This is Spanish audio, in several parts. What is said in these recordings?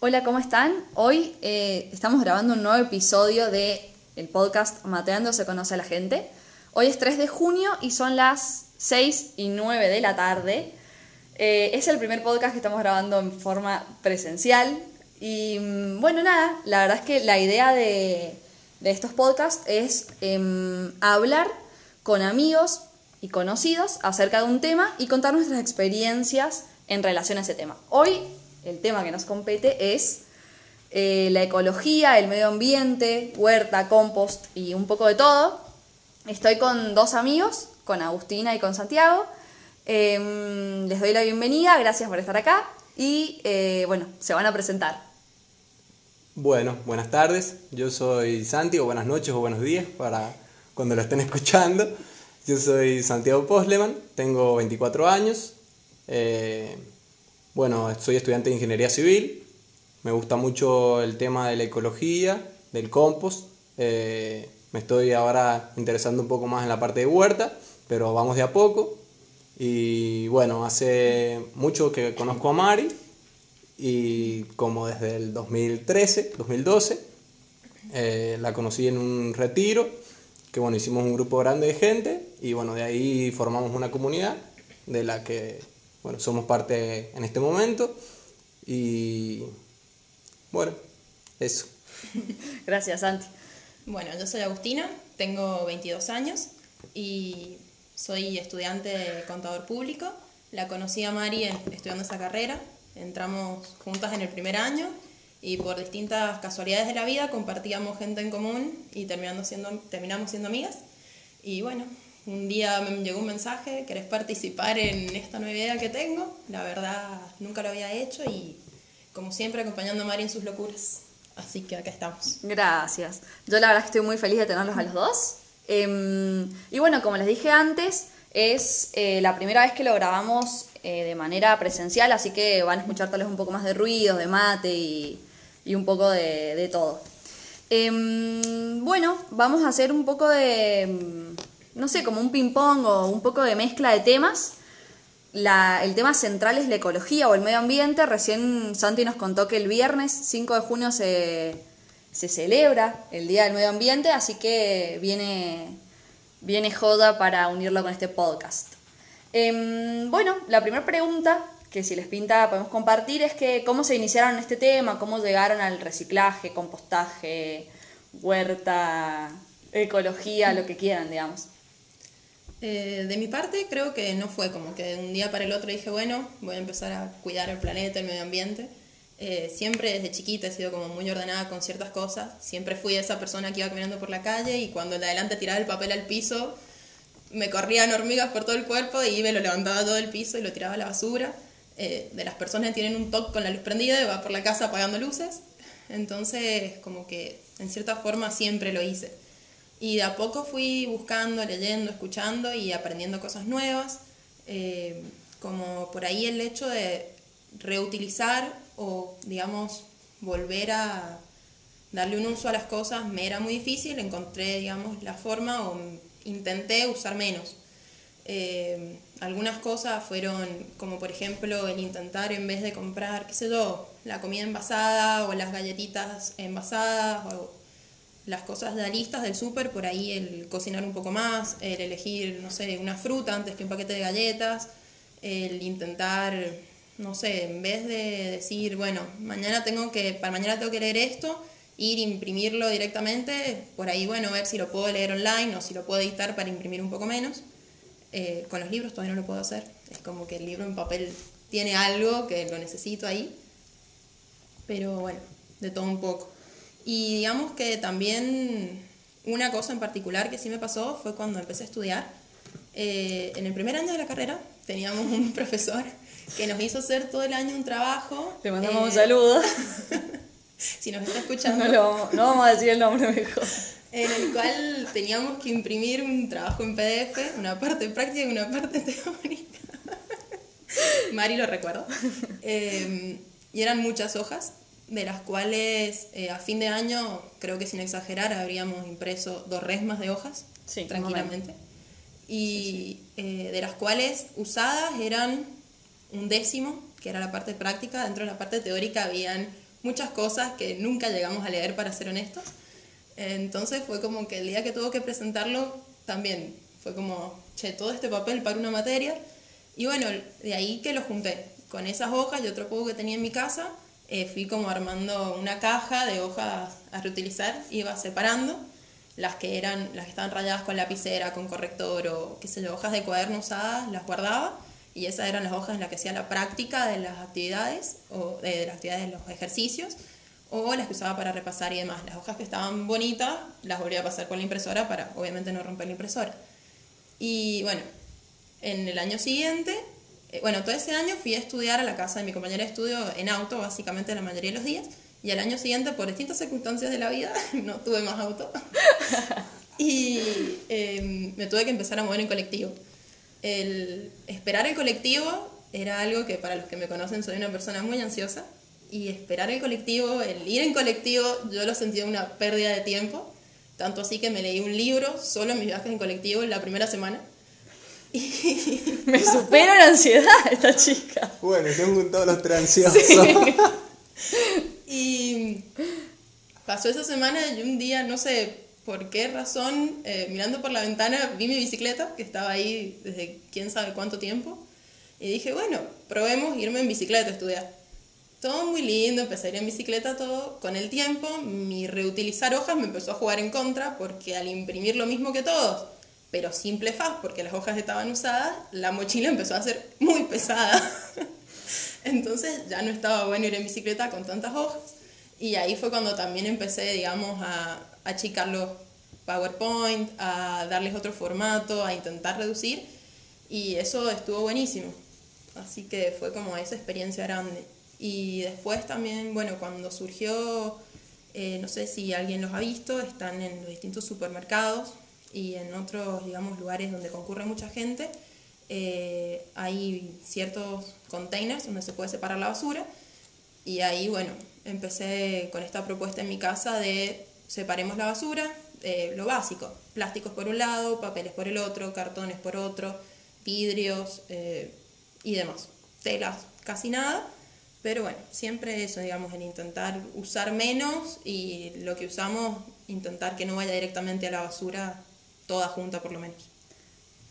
Hola, ¿cómo están? Hoy eh, estamos grabando un nuevo episodio de el podcast Mateando se conoce a la gente. Hoy es 3 de junio y son las 6 y 9 de la tarde. Eh, es el primer podcast que estamos grabando en forma presencial. Y mm, bueno, nada, la verdad es que la idea de, de estos podcasts es em, hablar con amigos y conocidos acerca de un tema y contar nuestras experiencias en relación a ese tema. Hoy el tema que nos compete es eh, la ecología, el medio ambiente, huerta, compost y un poco de todo. Estoy con dos amigos, con Agustina y con Santiago. Em, les doy la bienvenida, gracias por estar acá y eh, bueno, se van a presentar. Bueno, buenas tardes, yo soy Santi, o buenas noches o buenos días para cuando lo estén escuchando. Yo soy Santiago Posleman, tengo 24 años, eh, bueno, soy estudiante de Ingeniería Civil, me gusta mucho el tema de la ecología, del compost, eh, me estoy ahora interesando un poco más en la parte de huerta, pero vamos de a poco. Y bueno, hace mucho que conozco a Mari y como desde el 2013, 2012, eh, la conocí en un retiro, que bueno, hicimos un grupo grande de gente y bueno, de ahí formamos una comunidad de la que bueno, somos parte en este momento y bueno, eso. Gracias, Santi. Bueno, yo soy Agustina, tengo 22 años y soy estudiante de contador público. La conocí a Mari estudiando esa carrera. Entramos juntas en el primer año y por distintas casualidades de la vida compartíamos gente en común y terminando siendo, terminamos siendo amigas. Y bueno, un día me llegó un mensaje, ¿querés participar en esta nueva idea que tengo? La verdad, nunca lo había hecho y como siempre acompañando a Mari en sus locuras. Así que acá estamos. Gracias. Yo la verdad que estoy muy feliz de tenerlos a los dos. Em, y bueno, como les dije antes, es eh, la primera vez que lo grabamos eh, de manera presencial, así que van a escuchar tal vez un poco más de ruido, de mate y, un poco de, de todo. Em, bueno, vamos a hacer un poco de no sé, como un ping-pong o un poco de mezcla de temas. el tema central es la ecología o el medio ambiente. Recién Santi nos contó que el viernes 5 de junio se, celebra el Día del Medio Ambiente, así que viene, viene joda para unirlo con este podcast. Em, bueno, la primera pregunta que si les pinta podemos compartir es que cómo se iniciaron este tema, cómo llegaron al reciclaje, compostaje, huerta, ecología, lo que quieran, digamos. Eh, de mi parte, creo que no fue como que de un día para el otro dije, bueno, voy a empezar a cuidar el planeta, el medio ambiente. Eh, siempre desde chiquita he sido como muy ordenada con ciertas cosas. Siempre fui esa persona que iba caminando por la calle y cuando de adelante tiraba el papel al piso, me corrían hormigas por todo el cuerpo y me lo levantaba todo el piso y lo tiraba a la basura. Eh, de las personas que tienen un toque con la luz prendida y va por la casa apagando luces. Entonces, como que en cierta forma siempre lo hice. Y de a poco fui buscando, leyendo, escuchando y aprendiendo cosas nuevas, eh, como por ahí el hecho de reutilizar o, digamos, volver a darle un uso a las cosas me era muy difícil, encontré, digamos, la forma o intenté usar menos. Eh, algunas cosas fueron como por ejemplo el intentar en vez de comprar, qué sé yo, la comida envasada o las galletitas envasadas o las cosas de listas del súper, por ahí el cocinar un poco más, el elegir, no sé, una fruta antes que un paquete de galletas, el intentar, no sé, en vez de decir, bueno, mañana tengo que, para mañana tengo que leer esto, ir imprimirlo directamente, por ahí, bueno, ver si lo puedo leer online o si lo puedo editar para imprimir un poco menos. Eh, con los libros todavía no lo puedo hacer, es como que el libro en papel tiene algo que lo necesito ahí, pero bueno, de todo un poco. Y digamos que también una cosa en particular que sí me pasó fue cuando empecé a estudiar. Eh, en el primer año de la carrera teníamos un profesor que nos hizo hacer todo el año un trabajo. Le mandamos un eh, saludo. si nos está escuchando. No, no vamos a decir el nombre mejor. En el cual teníamos que imprimir un trabajo en PDF, una parte práctica y una parte teórica. Mari lo recuerdo. Eh, y eran muchas hojas de las cuales eh, a fin de año, creo que sin exagerar, habríamos impreso dos resmas de hojas, tranquilamente. Y eh, de las cuales usadas eran un décimo, que era la parte práctica, dentro de la parte teórica habían muchas cosas que nunca llegamos a leer, para ser honestos. Entonces fue como que el día que tuvo que presentarlo, también fue como, che, todo este papel para una materia. Y bueno, de ahí que lo junté. Con esas hojas y otro poco que tenía en mi casa, eh, fui como armando una caja de hojas a reutilizar, iba separando las que eran las que estaban rayadas con lapicera, con corrector o qué sé yo, hojas de cuaderno usadas, las guardaba y esas eran las hojas en las que hacía la práctica de las actividades o de las actividades de los ejercicios o las que usaba para repasar y demás. Las hojas que estaban bonitas las volvía a pasar con la impresora para obviamente no romper la impresora. Y bueno, en el año siguiente, eh, bueno, todo ese año fui a estudiar a la casa de mi compañera de estudio en auto, básicamente la mayoría de los días, y al año siguiente, por distintas circunstancias de la vida, no tuve más auto. y em, me tuve que empezar a mover en colectivo. El esperar el colectivo era algo que para los que me conocen soy una persona muy ansiosa. Y esperar el colectivo, el ir en colectivo, yo lo sentía una pérdida de tiempo. Tanto así que me leí un libro solo en mis viajes en colectivo en la primera semana. Me supera la ansiedad esta chica. Bueno, tengo todos los transiosos. Y pasó esa semana y un día, no sé por qué razón, eh, mirando por la ventana, vi mi bicicleta, que estaba ahí desde quién sabe cuánto tiempo, y dije, bueno, probemos irme en bicicleta a estudiar. Todo muy lindo, empecé a ir en bicicleta, todo. Con el tiempo, mi reutilizar hojas me empezó a jugar en contra, porque al imprimir lo mismo que todos, pero simple faz, porque las hojas estaban usadas, la mochila empezó a ser muy pesada. Entonces ya no estaba bueno ir en bicicleta con tantas hojas. Y ahí fue cuando también empecé, digamos, a achicar los PowerPoint, a darles otro formato, a intentar reducir. Y eso estuvo buenísimo. Así que fue como esa experiencia grande. Y después también, bueno, cuando surgió, eh, no sé si alguien los ha visto, están en los distintos supermercados y en otros, digamos, lugares donde concurre mucha gente. Eh, hay ciertos containers donde se puede separar la basura y ahí, bueno, empecé con esta propuesta en mi casa de separemos la basura, eh, lo básico, plásticos por un lado, papeles por el otro, cartones por otro, vidrios eh, y demás, telas casi nada, pero bueno, siempre eso, digamos, en intentar usar menos y lo que usamos, intentar que no vaya directamente a la basura toda junta por lo menos.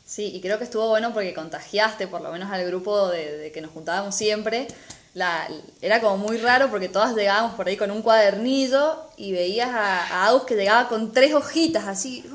Sí, y creo que estuvo bueno porque contagiaste por lo menos al grupo de, que nos juntábamos siempre. La, era como muy raro porque todas llegábamos por ahí con un cuadernillo y veías a, a que llegaba con tres hojitas así.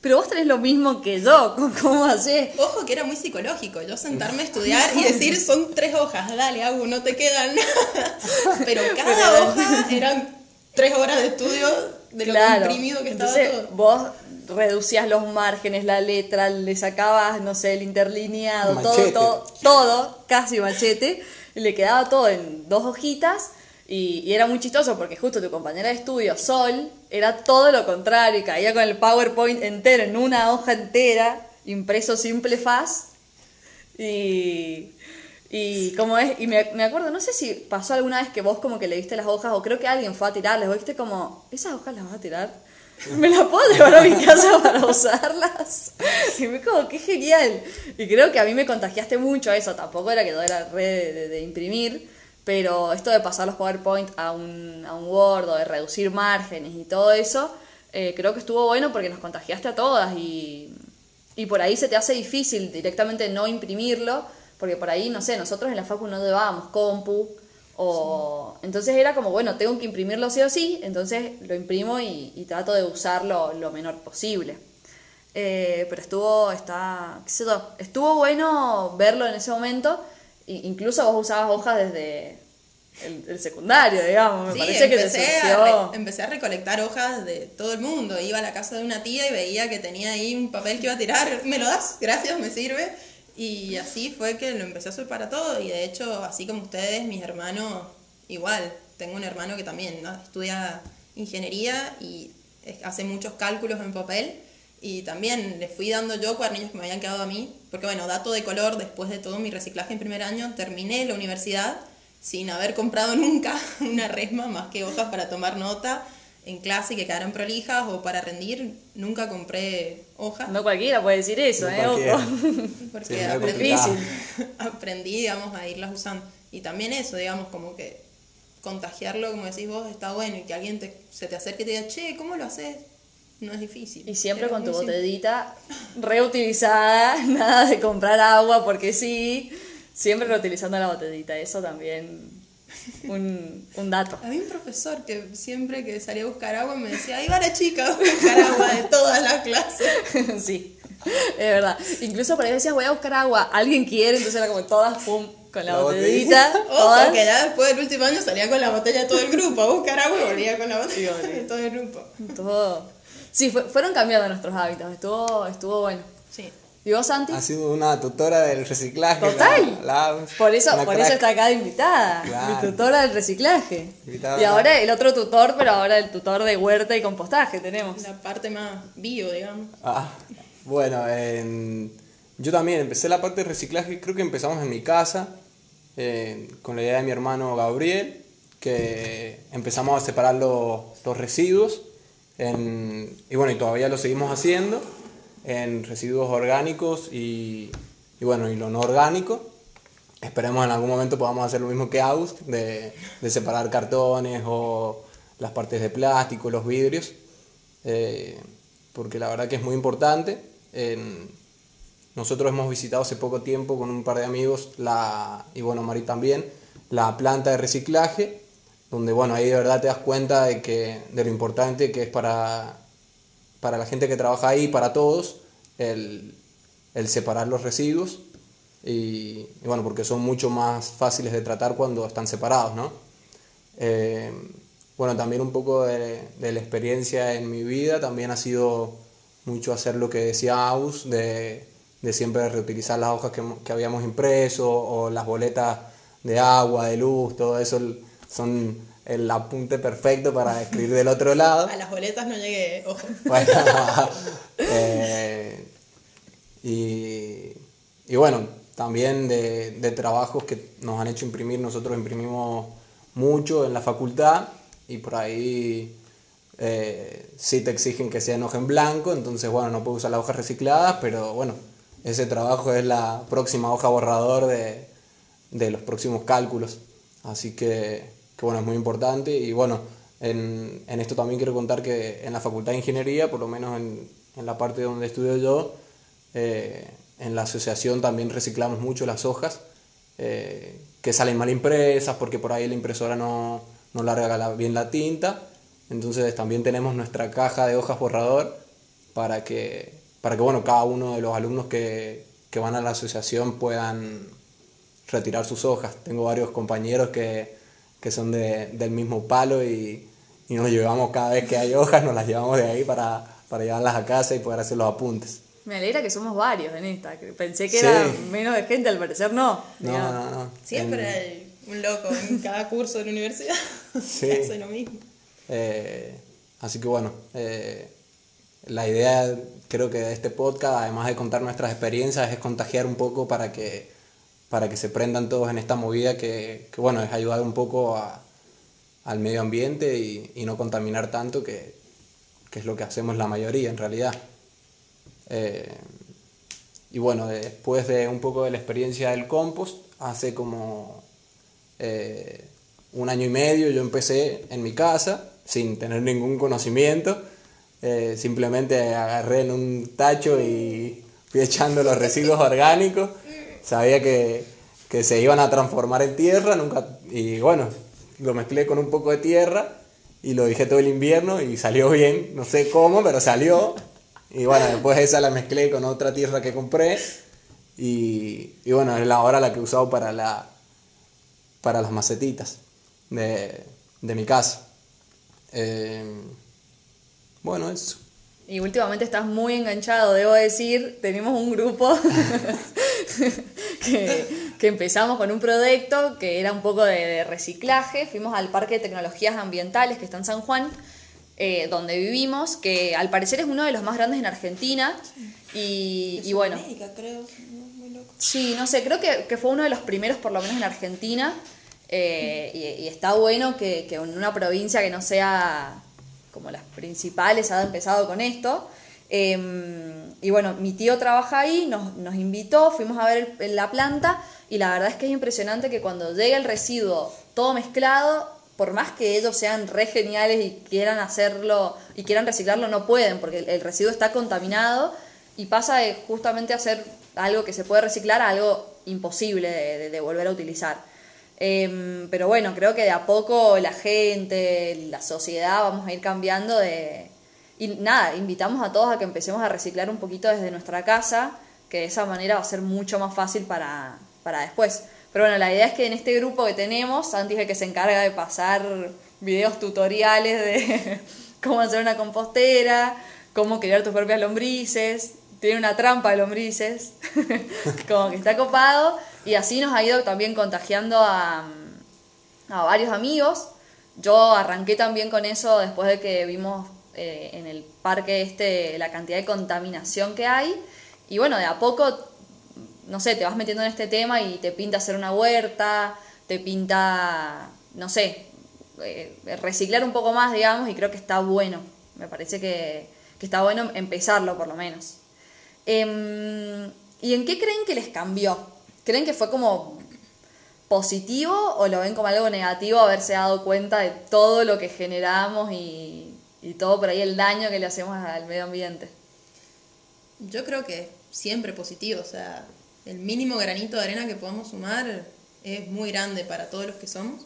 Pero vos tenés lo mismo que yo, ¿cómo haces? Ojo que era muy psicológico, yo sentarme a estudiar y decir son tres hojas, dale Agus, no te quedan nada. Pero cada hoja eran tres horas de estudio de lo imprimido que estaba todo. Vos reducías los márgenes, la letra, le sacabas, no sé, el interlineado, todo, todo, todo, casi machete, y le quedaba todo en dos hojitas. Y, era muy chistoso porque justo tu compañera de estudio, Sol, era todo lo contrario, caía con el PowerPoint entero en una hoja entera, impreso simple faz. Y, y como es, y me, me, acuerdo, no sé si pasó alguna vez que vos como que le diste las hojas, o creo que alguien fue a tirarles, vos viste como, ¿esas hojas las vas a tirar? ¿Me las puedo llevar a mi casa para usarlas? Y me como, qué genial. Y creo que a mí me contagiaste mucho eso. Tampoco era que todo era red de, imprimir, pero esto de pasar los PowerPoint a un, a un Word o de reducir márgenes y todo eso, eh, creo que estuvo bueno porque nos contagiaste a todas y, y por ahí se te hace difícil directamente no imprimirlo, porque por ahí, no sé, nosotros en la facu no llevábamos compu o, Entonces era como, bueno, tengo que imprimirlo sí o sí, entonces lo imprimo y, trato de usarlo lo menor posible. Eh, pero estuvo, está, qué sé yo, estuvo bueno verlo en ese momento. incluso vos usabas hojas desde el, secundario, digamos. Me parece que empecé, a empecé a recolectar hojas de todo el mundo. Iba a la casa de una tía y veía que tenía ahí un papel que iba a tirar. ¿Me lo das? Gracias, me sirve. Y así fue que lo empecé a hacer para todo. Y de hecho, así como ustedes, mis hermanos, igual. Tengo un hermano que también estudia ingeniería y hace muchos cálculos en papel. Y también le fui dando yo cuadernillos que me habían quedado a mí. Porque bueno, dato de color, después de todo mi reciclaje en primer año, terminé la universidad sin haber comprado nunca una resma más que hojas para tomar nota en clase que quedaran prolijas o para rendir, nunca compré hojas. No cualquiera puede decir eso, ¿eh? Porque aprendí, aprendí, digamos, a irlas usando. Y también eso, digamos, como que contagiarlo, como decís vos, está bueno y que alguien te- se te acerque y te diga, che, ¿cómo lo haces? No es difícil. Y siempre con tu botellita reutilizada, nada de comprar agua porque sí, siempre reutilizando la botellita, eso también un, un dato. Había un profesor que siempre que salía a buscar agua me decía, ahí va la chica a buscar agua de todas las clases. sí, es verdad. Incluso por ahí decías, voy a buscar agua, alguien quiere, entonces era como todas, pum, con la, La botellita, todas. que ya después del último año salía con la botella de todo el grupo a buscar agua y volvía con la botella de todo el grupo. Todo. Sí, fue- fueron cambiando nuestros hábitos, estuvo, estuvo bueno. Sí. ¿Y vos, Santi? Ha sido una tutora del reciclaje. Total. la- la- Por eso, por crack. eso está acá de invitada, Claro. mi tutora del reciclaje. Invitada. Y ahora el otro tutor, pero ahora el tutor de huerta y compostaje tenemos. La parte más bio, digamos. Ah, bueno, en- yo también empecé la parte de reciclaje, creo que empezamos en mi casa, eh, con la idea de mi hermano Gabriel, que empezamos a separar los, los residuos, en- y bueno, y todavía lo seguimos haciendo, en residuos orgánicos y, y bueno, y lo no orgánico. Esperemos en algún momento podamos hacer lo mismo que Aus, de, separar cartones o las partes de plástico, los vidrios, eh, porque la verdad que es muy importante. Nosotros hemos visitado hace poco tiempo con un par de amigos, la, y bueno, Mari también, la planta de reciclaje, donde bueno, ahí de verdad te das cuenta de, que, de lo importante que es para, para la gente que trabaja ahí, para todos, el, el separar los residuos. Y, y bueno, porque son mucho más fáciles de tratar cuando están separados, ¿no? Eh, bueno, también un poco de, de la experiencia en mi vida, también ha sido mucho hacer lo que decía Aus, de, de siempre reutilizar las hojas que, que habíamos impreso o las boletas de agua, de luz, todo eso son el apunte perfecto para escribir del otro lado. A las boletas no llegué, ojo. Bueno, eh, y, y bueno, también de, de trabajos que nos han hecho imprimir, nosotros imprimimos mucho en la facultad y por ahí eh, sí te exigen que sea en hoja en blanco, entonces bueno, no puedo usar las hojas recicladas, pero bueno, ese trabajo es la próxima hoja borrador de, de los próximos cálculos. Así que, que bueno, es muy importante y bueno, en, en esto también quiero contar que en la Facultad de Ingeniería, por lo menos en, en la parte donde estudio yo, eh, en la asociación también reciclamos mucho las hojas eh, que salen mal impresas porque por ahí la impresora no, no larga la- bien la tinta. Entonces también tenemos nuestra caja de hojas borrador para que, para que bueno, cada uno de los alumnos que, que van a la asociación puedan retirar sus hojas. Tengo varios compañeros que, que son de- del mismo palo y, y nos llevamos cada vez que hay hojas, nos las llevamos de ahí para, para llevarlas a casa y poder hacer los apuntes. Me alegra que somos varios en esta. Pensé que Sí. era menos de gente, al parecer no. No, no, no. Siempre En- hay un loco en cada curso de la universidad. Sí. que hace lo mismo. Eh, así que bueno, eh, la idea creo que de este podcast, además de contar nuestras experiencias, es contagiar un poco para que, para que se prendan todos en esta movida que, bueno, es ayudar un poco al medio ambiente y, y no contaminar tanto, que, que es lo que hacemos la mayoría en realidad. Eh, y bueno, después de un poco de la experiencia del compost, hace como eh, un año y medio yo empecé en mi casa sin tener ningún conocimiento. Eh, simplemente agarré en un tacho y fui echando los residuos orgánicos. Sabía que, que se iban a transformar en tierra, nunca, y bueno, lo mezclé con un poco de tierra y lo dejé todo el invierno y salió bien, no sé cómo, pero salió. Y bueno, después esa la mezclé con otra tierra que compré y, y bueno, es la, ahora la que he usado para, la, para las macetitas de, de mi casa. Eh, bueno, eso. Y últimamente estás muy enganchado, debo decir. Tenemos un grupo que, que empezamos con un proyecto que era un poco de, de reciclaje. Fuimos al Parque de Tecnologías Ambientales que está en San Juan, eh, donde vivimos, que al parecer es uno de los más grandes en Argentina. Y, y bueno, América, creo. ¿no? Muy loco. Sí, no sé, creo que, que fue uno de los primeros, por lo menos en Argentina, eh, y, y está bueno que, que en una provincia que no sea como las principales haya empezado con esto. Eh, y bueno, mi tío trabaja ahí, nos, nos invitó, fuimos a ver la planta, y la verdad es que es impresionante que cuando llega el residuo todo mezclado, por más que ellos sean re geniales y quieran hacerlo y quieran reciclarlo, no pueden, porque el, residuo está contaminado y pasa de justamente hacer algo que se puede reciclar a algo imposible de volver a utilizar. Em, pero bueno, creo que de a poco la gente, la sociedad, vamos a ir cambiando de... Y nada, invitamos a todos a que empecemos a reciclar un poquito desde nuestra casa, que de esa manera va a ser mucho más fácil para, para después. Pero bueno, la idea es que en este grupo que tenemos, Santi es el que se encarga de pasar videos tutoriales de cómo hacer una compostera, cómo criar tus propias lombrices, tiene una trampa de lombrices, como que está copado, y así nos ha ido también contagiando a, a varios amigos. Yo arranqué también con eso después de que vimos eh, en el parque este la cantidad de contaminación que hay. Y bueno, de a poco, no sé, te vas metiendo en este tema y te pinta hacer una huerta, te pinta, no sé, eh, reciclar un poco más, digamos, y creo que está bueno. Me parece que, que está bueno empezarlo por lo menos. Em, ¿Y en qué creen que les cambió? ¿Creen que fue como positivo o lo ven como algo negativo haberse dado cuenta de todo lo que generamos y, y todo por ahí el daño que le hacemos al medio ambiente? Yo creo que siempre positivo, o sea, el mínimo granito de arena que podamos sumar es muy grande para todos los que somos.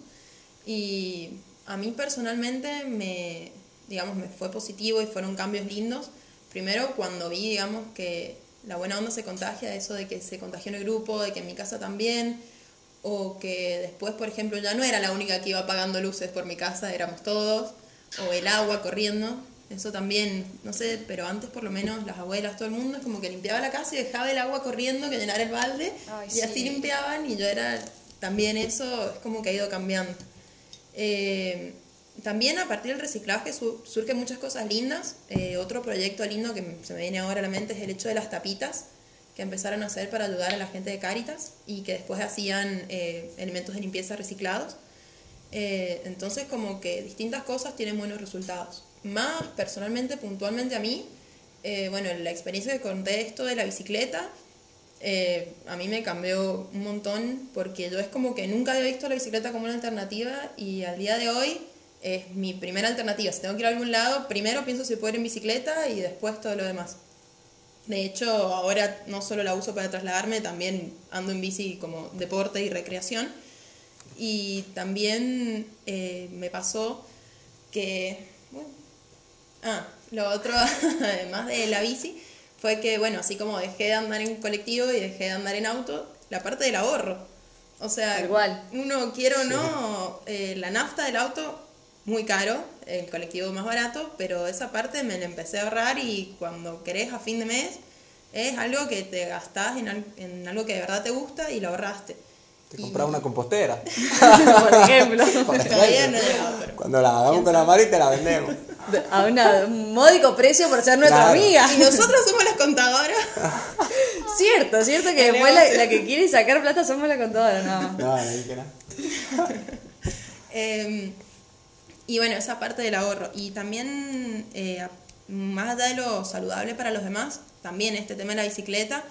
Y a mí personalmente me, digamos, me fue positivo y fueron cambios lindos. Primero cuando vi, digamos, que la buena onda se contagia, eso de que se contagió en el grupo, de que en mi casa también, o que después, por ejemplo, ya no era la única que iba apagando luces por mi casa, éramos todos, o el agua corriendo, eso también, no sé, pero antes por lo menos las abuelas, todo el mundo es como que limpiaba la casa y dejaba el agua corriendo, que llenara el balde, Ay, y así sí. limpiaban y yo era también eso, es como que ha ido cambiando. Eh, también a partir del reciclaje su- surgen muchas cosas lindas. Eh, otro proyecto lindo que se me viene ahora a la mente es el hecho de las tapitas que empezaron a hacer para ayudar a la gente de Cáritas y que después hacían eh, elementos de limpieza reciclados. Eh, entonces como que distintas cosas tienen buenos resultados. Más personalmente, puntualmente a mí, eh, bueno, la experiencia que conté esto de la bicicleta, eh, a mí me cambió un montón porque yo es como que nunca había visto la bicicleta como una alternativa y al día de hoy es mi primera alternativa. Si tengo que ir a algún lado, primero pienso si puedo ir en bicicleta y después todo lo demás. De hecho, ahora no solo la uso para trasladarme, también ando en bici como deporte y recreación. Y también eh, me pasó que, bueno, ah, lo otro, además de la bici, fue que, bueno, así como dejé de andar en colectivo y dejé de andar en auto, la parte del ahorro. O sea, cual. uno quiere o no, eh, la nafta del auto, muy caro, el colectivo más barato, pero esa parte me la empecé a ahorrar y cuando querés a fin de mes, es algo que te gastás en, al- en algo que de verdad te gusta y lo ahorraste. Te Y- compras una compostera. Por ejemplo, Todavía no he llegado, pero... Cuando la hagamos con la Mari te la vendemos. a una- un módico precio por ser nuestra Claro. amiga. Y nosotros somos las contadoras. Cierto, cierto que El después la, negocio. la que quiere sacar plata somos la contadora, no. No, no dije nada. Eh, y bueno, esa parte del ahorro. Y también, eh, a- más allá de lo saludable para los demás, también este tema de la bicicleta.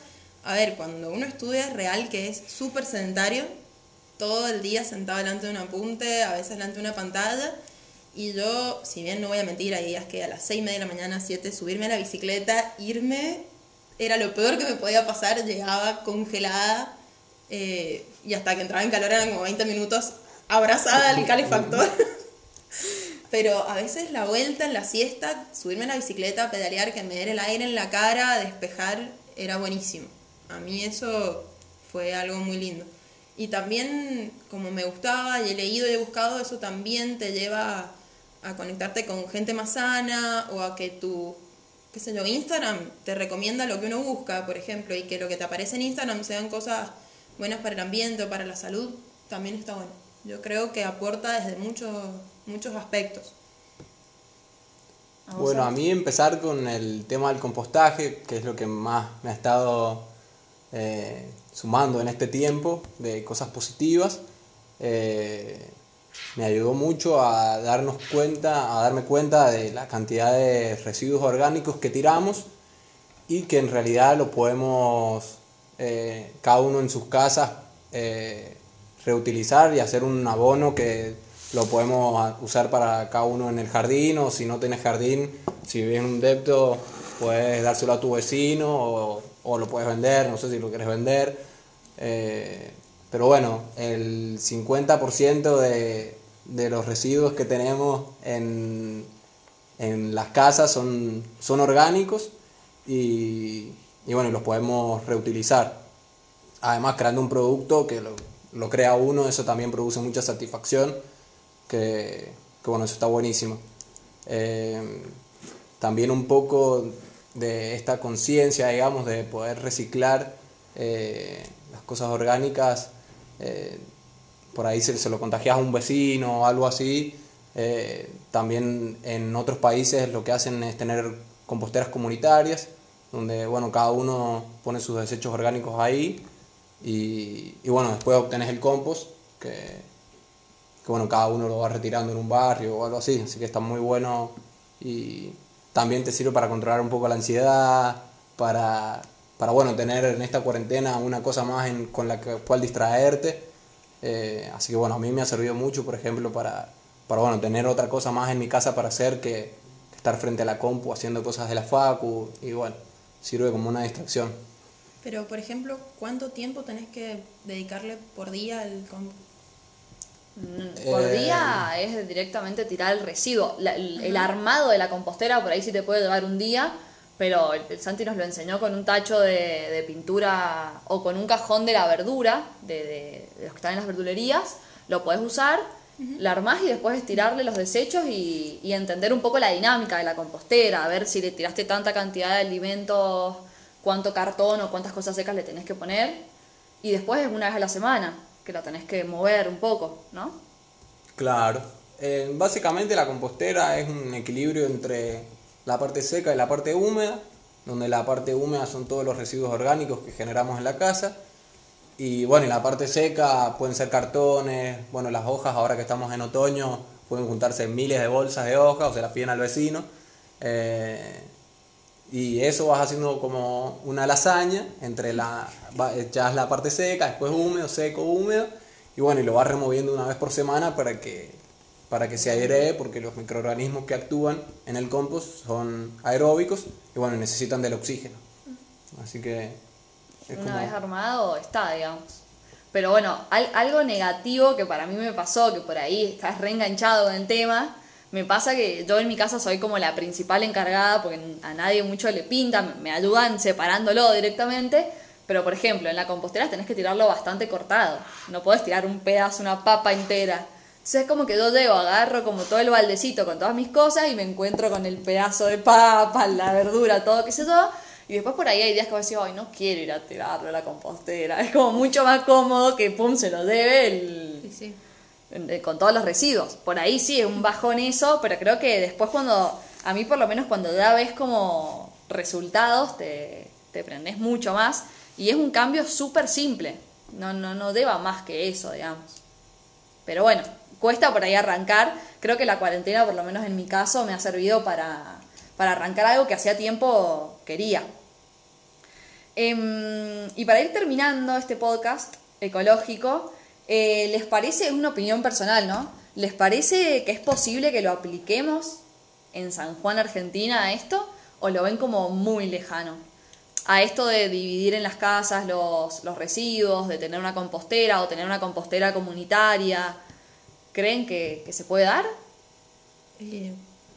A ver, cuando uno estudia es real que es súper sedentario, todo el día sentado delante de un apunte, a veces delante de una pantalla. Y yo, si bien no voy a mentir, hay días que a las 6 y media de la mañana, 7, subirme a la bicicleta, irme, era lo peor que me podía pasar. Llegaba congelada eh, y hasta que entraba en calor eran como 20 minutos abrazada al calefactor. Pero a veces la vuelta en la siesta, subirme a la bicicleta, pedalear, que me diera el aire en la cara, despejar, era buenísimo. A mí eso fue algo muy lindo. Y también, como me gustaba y he leído y he buscado, eso también te lleva a, conectarte con gente más sana o a que tu, qué sé yo, Instagram te recomienda lo que uno busca, por ejemplo, y que lo que te aparece en Instagram sean cosas buenas para el ambiente o para la salud, también está bueno. Yo creo que aporta desde muchos, muchos aspectos. ¿A vos, Bueno, a mí empezar con el tema del compostaje, que es lo que más me ha estado eh, sumando en este tiempo de cosas positivas, eh, me ayudó mucho a darnos cuenta, a darme cuenta de la cantidad de residuos orgánicos que tiramos y que en realidad lo podemos eh, cada uno en sus casas reutilizar y hacer un abono que lo podemos usar para cada uno en el jardín o si no tienes jardín, si vives en un depto, puedes dárselo a tu vecino o, o lo puedes vender, no sé si lo quieres vender. Eh, pero bueno, el 50% de, de los residuos que tenemos en, en las casas son, son orgánicos y, y bueno, los podemos reutilizar. Además, creando un producto que lo, lo crea uno, eso también produce mucha satisfacción, que, bueno, eso está buenísimo. Eh, también un poco de esta conciencia, digamos, de poder reciclar eh, las cosas orgánicas, eh, por ahí se, lo contagias a un vecino o algo así. también en otros países lo que hacen es tener composteras comunitarias, donde bueno, cada uno pone sus desechos orgánicos ahí y, y bueno, después obtenés el compost que, que, bueno, cada uno lo va retirando en un barrio o algo así, así que está muy bueno y también te sirve para controlar un poco la ansiedad, para, para bueno, tener en esta cuarentena una cosa más en, con la cual distraerte. Eh, así que bueno, a mí me ha servido mucho, por ejemplo, para, para bueno, tener otra cosa más en mi casa para hacer que, estar frente a la compu haciendo cosas de la facu y bueno, sirve como una distracción. Pero, por ejemplo, ¿cuánto tiempo tenés que dedicarle por día al? Por eh... día es directamente tirar el residuo. La, el, el, armado de la compostera por ahí sí te puede llevar un día, pero el, el Santi nos lo enseñó con un tacho de, de, pintura o con un cajón de la verdura, de, de, de los que están en las verdulerías. Lo puedes usar, uh -huh. la armás y después estirarle los desechos y, y entender un poco la dinámica de la compostera, a ver si le tiraste tanta cantidad de alimentos cuánto cartón o cuántas cosas secas le tenés que poner. Y después es una vez a la semana, que la tenés que mover un poco, ¿no? Claro. Eh, básicamente la compostera es un equilibrio entre la parte seca y la parte húmeda, donde la parte húmeda son todos los residuos orgánicos que generamos en la casa. Y bueno, y la parte seca pueden ser cartones, bueno, las hojas ahora que estamos en otoño pueden juntarse miles de bolsas de hojas o se las piden al vecino. Eh, y eso vas haciendo como una lasaña entre la echas la parte seca después húmedo seco húmedo y bueno y lo vas removiendo una vez por semana para que para que se airee porque los microorganismos que actúan en el compost son aeróbicos y bueno necesitan del oxígeno. Así que una como... vez armado está digamos. Pero bueno al, algo negativo que para mí me pasó que por ahí estás reenganchado con el tema me pasa que yo en mi casa soy como la principal encargada porque a nadie mucho le pinta, me ayudan separándolo directamente, pero por ejemplo en la compostera tenés que tirarlo bastante cortado, no podés tirar un pedazo, una papa entera. Entonces es como que yo llego, agarro como todo el baldecito con todas mis cosas y me encuentro con el pedazo de papa, la verdura, todo qué sé yo. Y después por ahí hay días que voy a decir, ay, no quiero ir a tirarlo a la compostera. Es como mucho más cómodo que pum, se lo debe el... Sí, sí con todos los residuos. Por ahí sí es un bajón eso, pero creo que después cuando, a mí por lo menos cuando ya ves como resultados, te, te prendes mucho más. Y es un cambio súper simple. No, no, no deba más que eso, digamos. Pero bueno, cuesta por ahí arrancar. Creo que la cuarentena, por lo menos en mi caso, me ha servido para, para arrancar algo que hacía tiempo quería. Eh, y para ir terminando este podcast ecológico, eh, ¿Les parece, una opinión personal, ¿no? ¿Les parece que es posible que lo apliquemos en San Juan, Argentina, a esto? ¿O lo ven como muy lejano? A esto de dividir en las casas los, los residuos, de tener una compostera o tener una compostera comunitaria, ¿creen que, que se puede dar? Eh,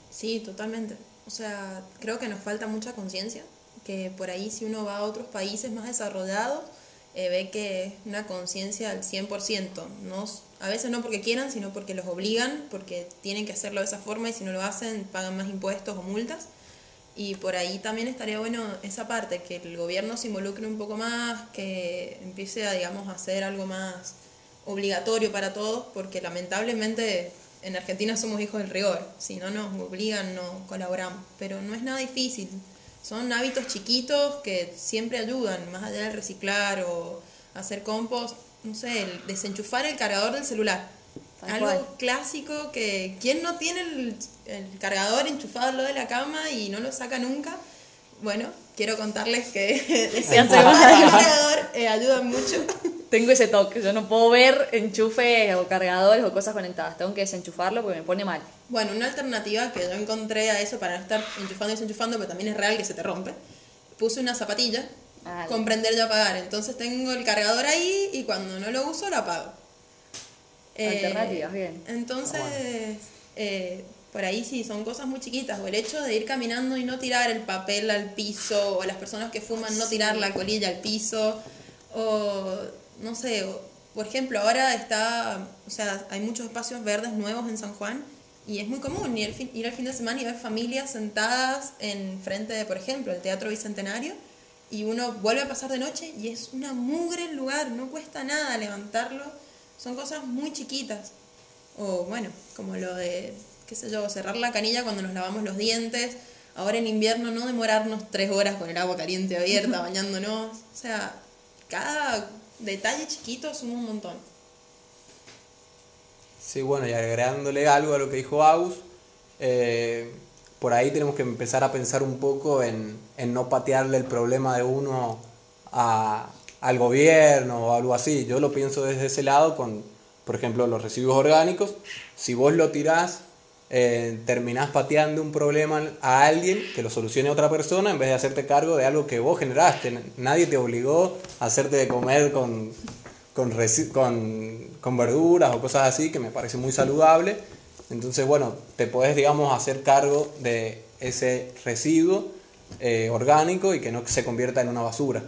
sí, totalmente. O sea, creo que nos falta mucha conciencia, que por ahí si uno va a otros países más desarrollados, eh, ve que una conciencia al 100%. No, a veces no porque quieran, sino porque los obligan, porque tienen que hacerlo de esa forma y si no lo hacen pagan más impuestos o multas. Y por ahí también estaría bueno esa parte, que el gobierno se involucre un poco más, que empiece a, digamos, a hacer algo más obligatorio para todos, porque lamentablemente en Argentina somos hijos del rigor. Si no nos obligan, no colaboramos. Pero no es nada difícil son hábitos chiquitos que siempre ayudan, más allá de reciclar o hacer compost, no sé, el desenchufar el cargador del celular. Tal Algo cual. clásico que ¿quién no tiene el, el, cargador enchufado al lado de la cama y no lo saca nunca? Bueno, quiero contarles que desenchufar el cargador eh, ayuda mucho. Tengo ese toque. Yo no puedo ver enchufes o cargadores o cosas conectadas. Tengo que desenchufarlo porque me pone mal. Bueno, una alternativa que yo encontré a eso para no estar enchufando y desenchufando, pero también es real que se te rompe. Puse una zapatilla Ah, con prender y apagar. Entonces tengo el cargador ahí y cuando no lo uso lo apago. Eh, Alternativas, bien. Entonces, eh, por ahí sí, son cosas muy chiquitas. O el hecho de ir caminando y no tirar el papel al piso, o las personas que fuman no tirar la colilla al piso, o no sé, por ejemplo, ahora está, o sea, hay muchos espacios verdes nuevos en San Juan. Y es muy común ir, al fin- ir al fin de semana y ver familias sentadas en frente de, por ejemplo, el Teatro Bicentenario y uno vuelve a pasar de noche y es una mugre el lugar, no cuesta nada levantarlo, son cosas muy chiquitas. O bueno, como lo de, qué sé yo, cerrar la canilla cuando nos lavamos los dientes, ahora en invierno no demorarnos tres horas con el agua caliente abierta, bañándonos, o sea, cada detalle chiquito suma un montón. Sí, bueno, y agregándole algo a lo que dijo Agus, eh, por ahí tenemos que empezar a pensar un poco en, en no patearle el problema de uno a- al gobierno o algo así. Yo lo pienso desde ese lado con, por ejemplo, los residuos orgánicos. Si vos lo tirás, eh, terminás pateando un problema a alguien que lo solucione otra persona en vez de hacerte cargo de algo que vos generaste. Nadie te obligó a hacerte comer con, con, con, verduras o cosas así, que me parece muy saludable. Entonces, bueno, te podés, digamos, hacer cargo de ese residuo eh, orgánico y que no se convierta en una basura.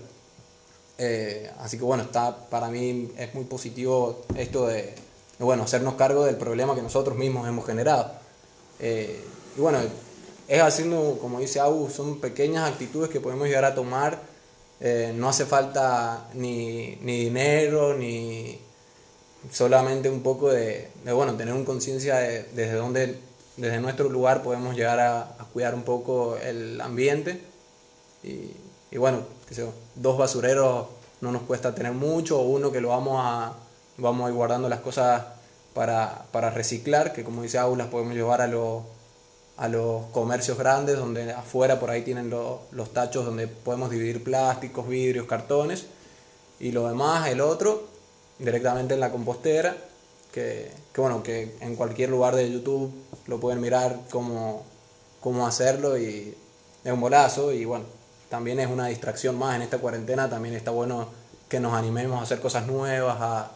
Eh, así que bueno, está para mí es muy positivo esto de, bueno, hacernos cargo del problema que nosotros mismos hemos generado. Eh, y bueno, es haciendo, como dice Abu, son pequeñas actitudes que podemos llegar a tomar. Eh, no hace falta ni, ni dinero, ni solamente un poco de, de, bueno, tener un conciencia de, desde donde, desde nuestro lugar podemos llegar a, a cuidar un poco el ambiente. Y, y bueno, sé yo, dos basureros no nos cuesta tener mucho, o uno que lo vamos a, vamos a ir guardando las cosas para, para reciclar, que como dice Agu, las podemos llevar a, los a los comercios grandes, donde afuera por ahí tienen lo- los tachos donde podemos dividir plásticos, vidrios, cartones, y lo demás, el otro, directamente en la compostera, que, que bueno, que en cualquier lugar de YouTube lo pueden mirar cómo, cómo hacerlo y es un bolazo y bueno, también es una distracción más en esta cuarentena, también está bueno que nos animemos a hacer cosas nuevas,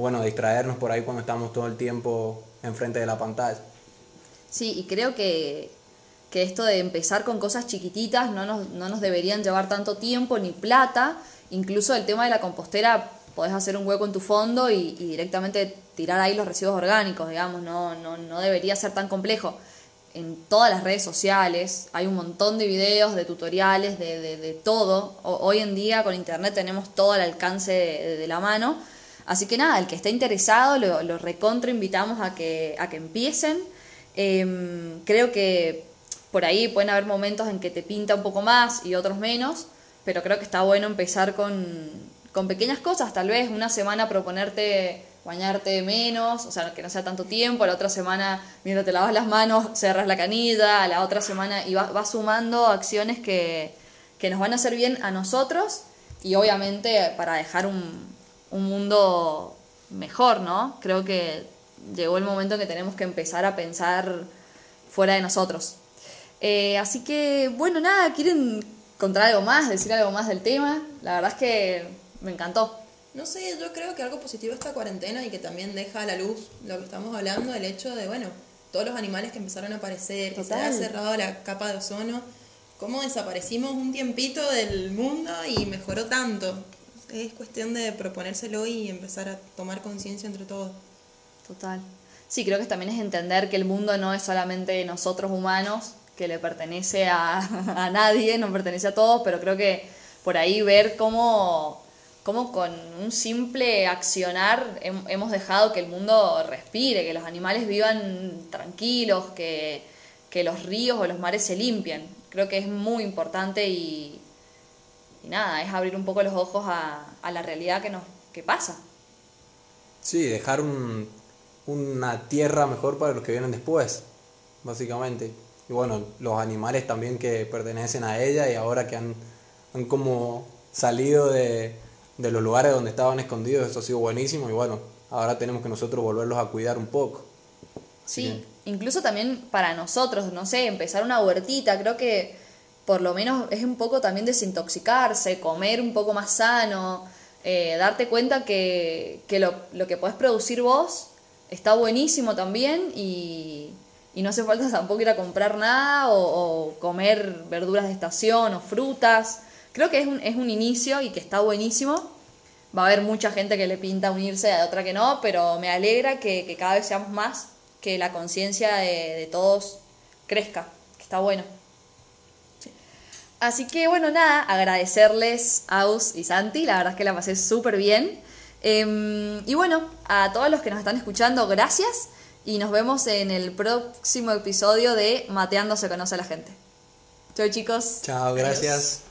bueno, distraernos por ahí cuando estamos todo el tiempo enfrente de la pantalla. Sí, y creo que, que esto de empezar con cosas chiquititas no nos, no nos deberían llevar tanto tiempo ni plata. Incluso el tema de la compostera, podés hacer un hueco en tu fondo y, directamente tirar ahí los residuos orgánicos, digamos, no, no, no debería ser tan complejo. En todas las redes sociales hay un montón de videos, de tutoriales, de, de, de todo. O- hoy en día con internet tenemos todo al alcance de la mano. Así que nada, el que esté interesado lo, lo recontra invitamos a que, a que empiecen. Em, creo que por ahí pueden haber momentos en que te pinta un poco más y otros menos, pero creo que está bueno empezar con, con pequeñas cosas, tal vez una semana proponerte bañarte menos, o sea, que no sea tanto tiempo, la otra semana mientras te lavas las manos cerras la canilla, la otra semana y vas vas sumando acciones que, que nos van a hacer bien a nosotros y obviamente para dejar un, un mundo mejor, ¿no? Creo que llegó el momento en que tenemos que empezar a pensar fuera de nosotros. Eh, así que, bueno, nada, ¿quieren contar algo más, decir algo más del tema? La verdad es que me encantó. No sé, yo creo que algo positivo esta cuarentena y que también deja a la luz lo que estamos hablando, el hecho de, bueno, todos los animales que empezaron a aparecer, que se ha cerrado la capa de ozono, cómo desaparecimos un tiempito del mundo y mejoró tanto. Es cuestión de proponérselo y empezar a tomar conciencia entre todos. Total. Sí, creo que también es entender que el mundo no es solamente nosotros humanos, que le pertenece a, a nadie, no pertenece a todos, pero creo que por ahí ver cómo, cómo con un simple accionar hem- hemos dejado que el mundo respire, que los animales vivan tranquilos, que, que los ríos o los mares se limpien. Creo que es muy importante y, y nada, es abrir un poco los ojos a, a la realidad que nos que pasa. Sí, dejar un- una tierra mejor para los que vienen después, básicamente. Y bueno, los animales también que pertenecen a ella y ahora que han, han como salido de, de los lugares donde estaban escondidos, eso ha sido buenísimo y bueno, ahora tenemos que nosotros volverlos a cuidar un poco. Así Sí, incluso también para nosotros, no sé, empezar una huertita, creo que por lo menos es un poco también desintoxicarse, comer un poco más sano, eh, darte cuenta que, que lo, lo que podés producir vos está buenísimo también y, y no hace falta tampoco ir a comprar nada o, comer verduras de estación o frutas. Creo que es un, es un inicio y que está buenísimo. Va a haber mucha gente que le pinta unirse, a otra que no, pero me alegra que, que cada vez seamos más, que la conciencia de, de todos crezca, que está bueno. Así que bueno, nada, agradecerles Aus y Santi, la verdad es que la pasé súper bien. Em, y bueno, a todos los que nos están escuchando, gracias y nos vemos en el próximo episodio de Mateando se conoce a la gente. Chau chicos. Chao, gracias.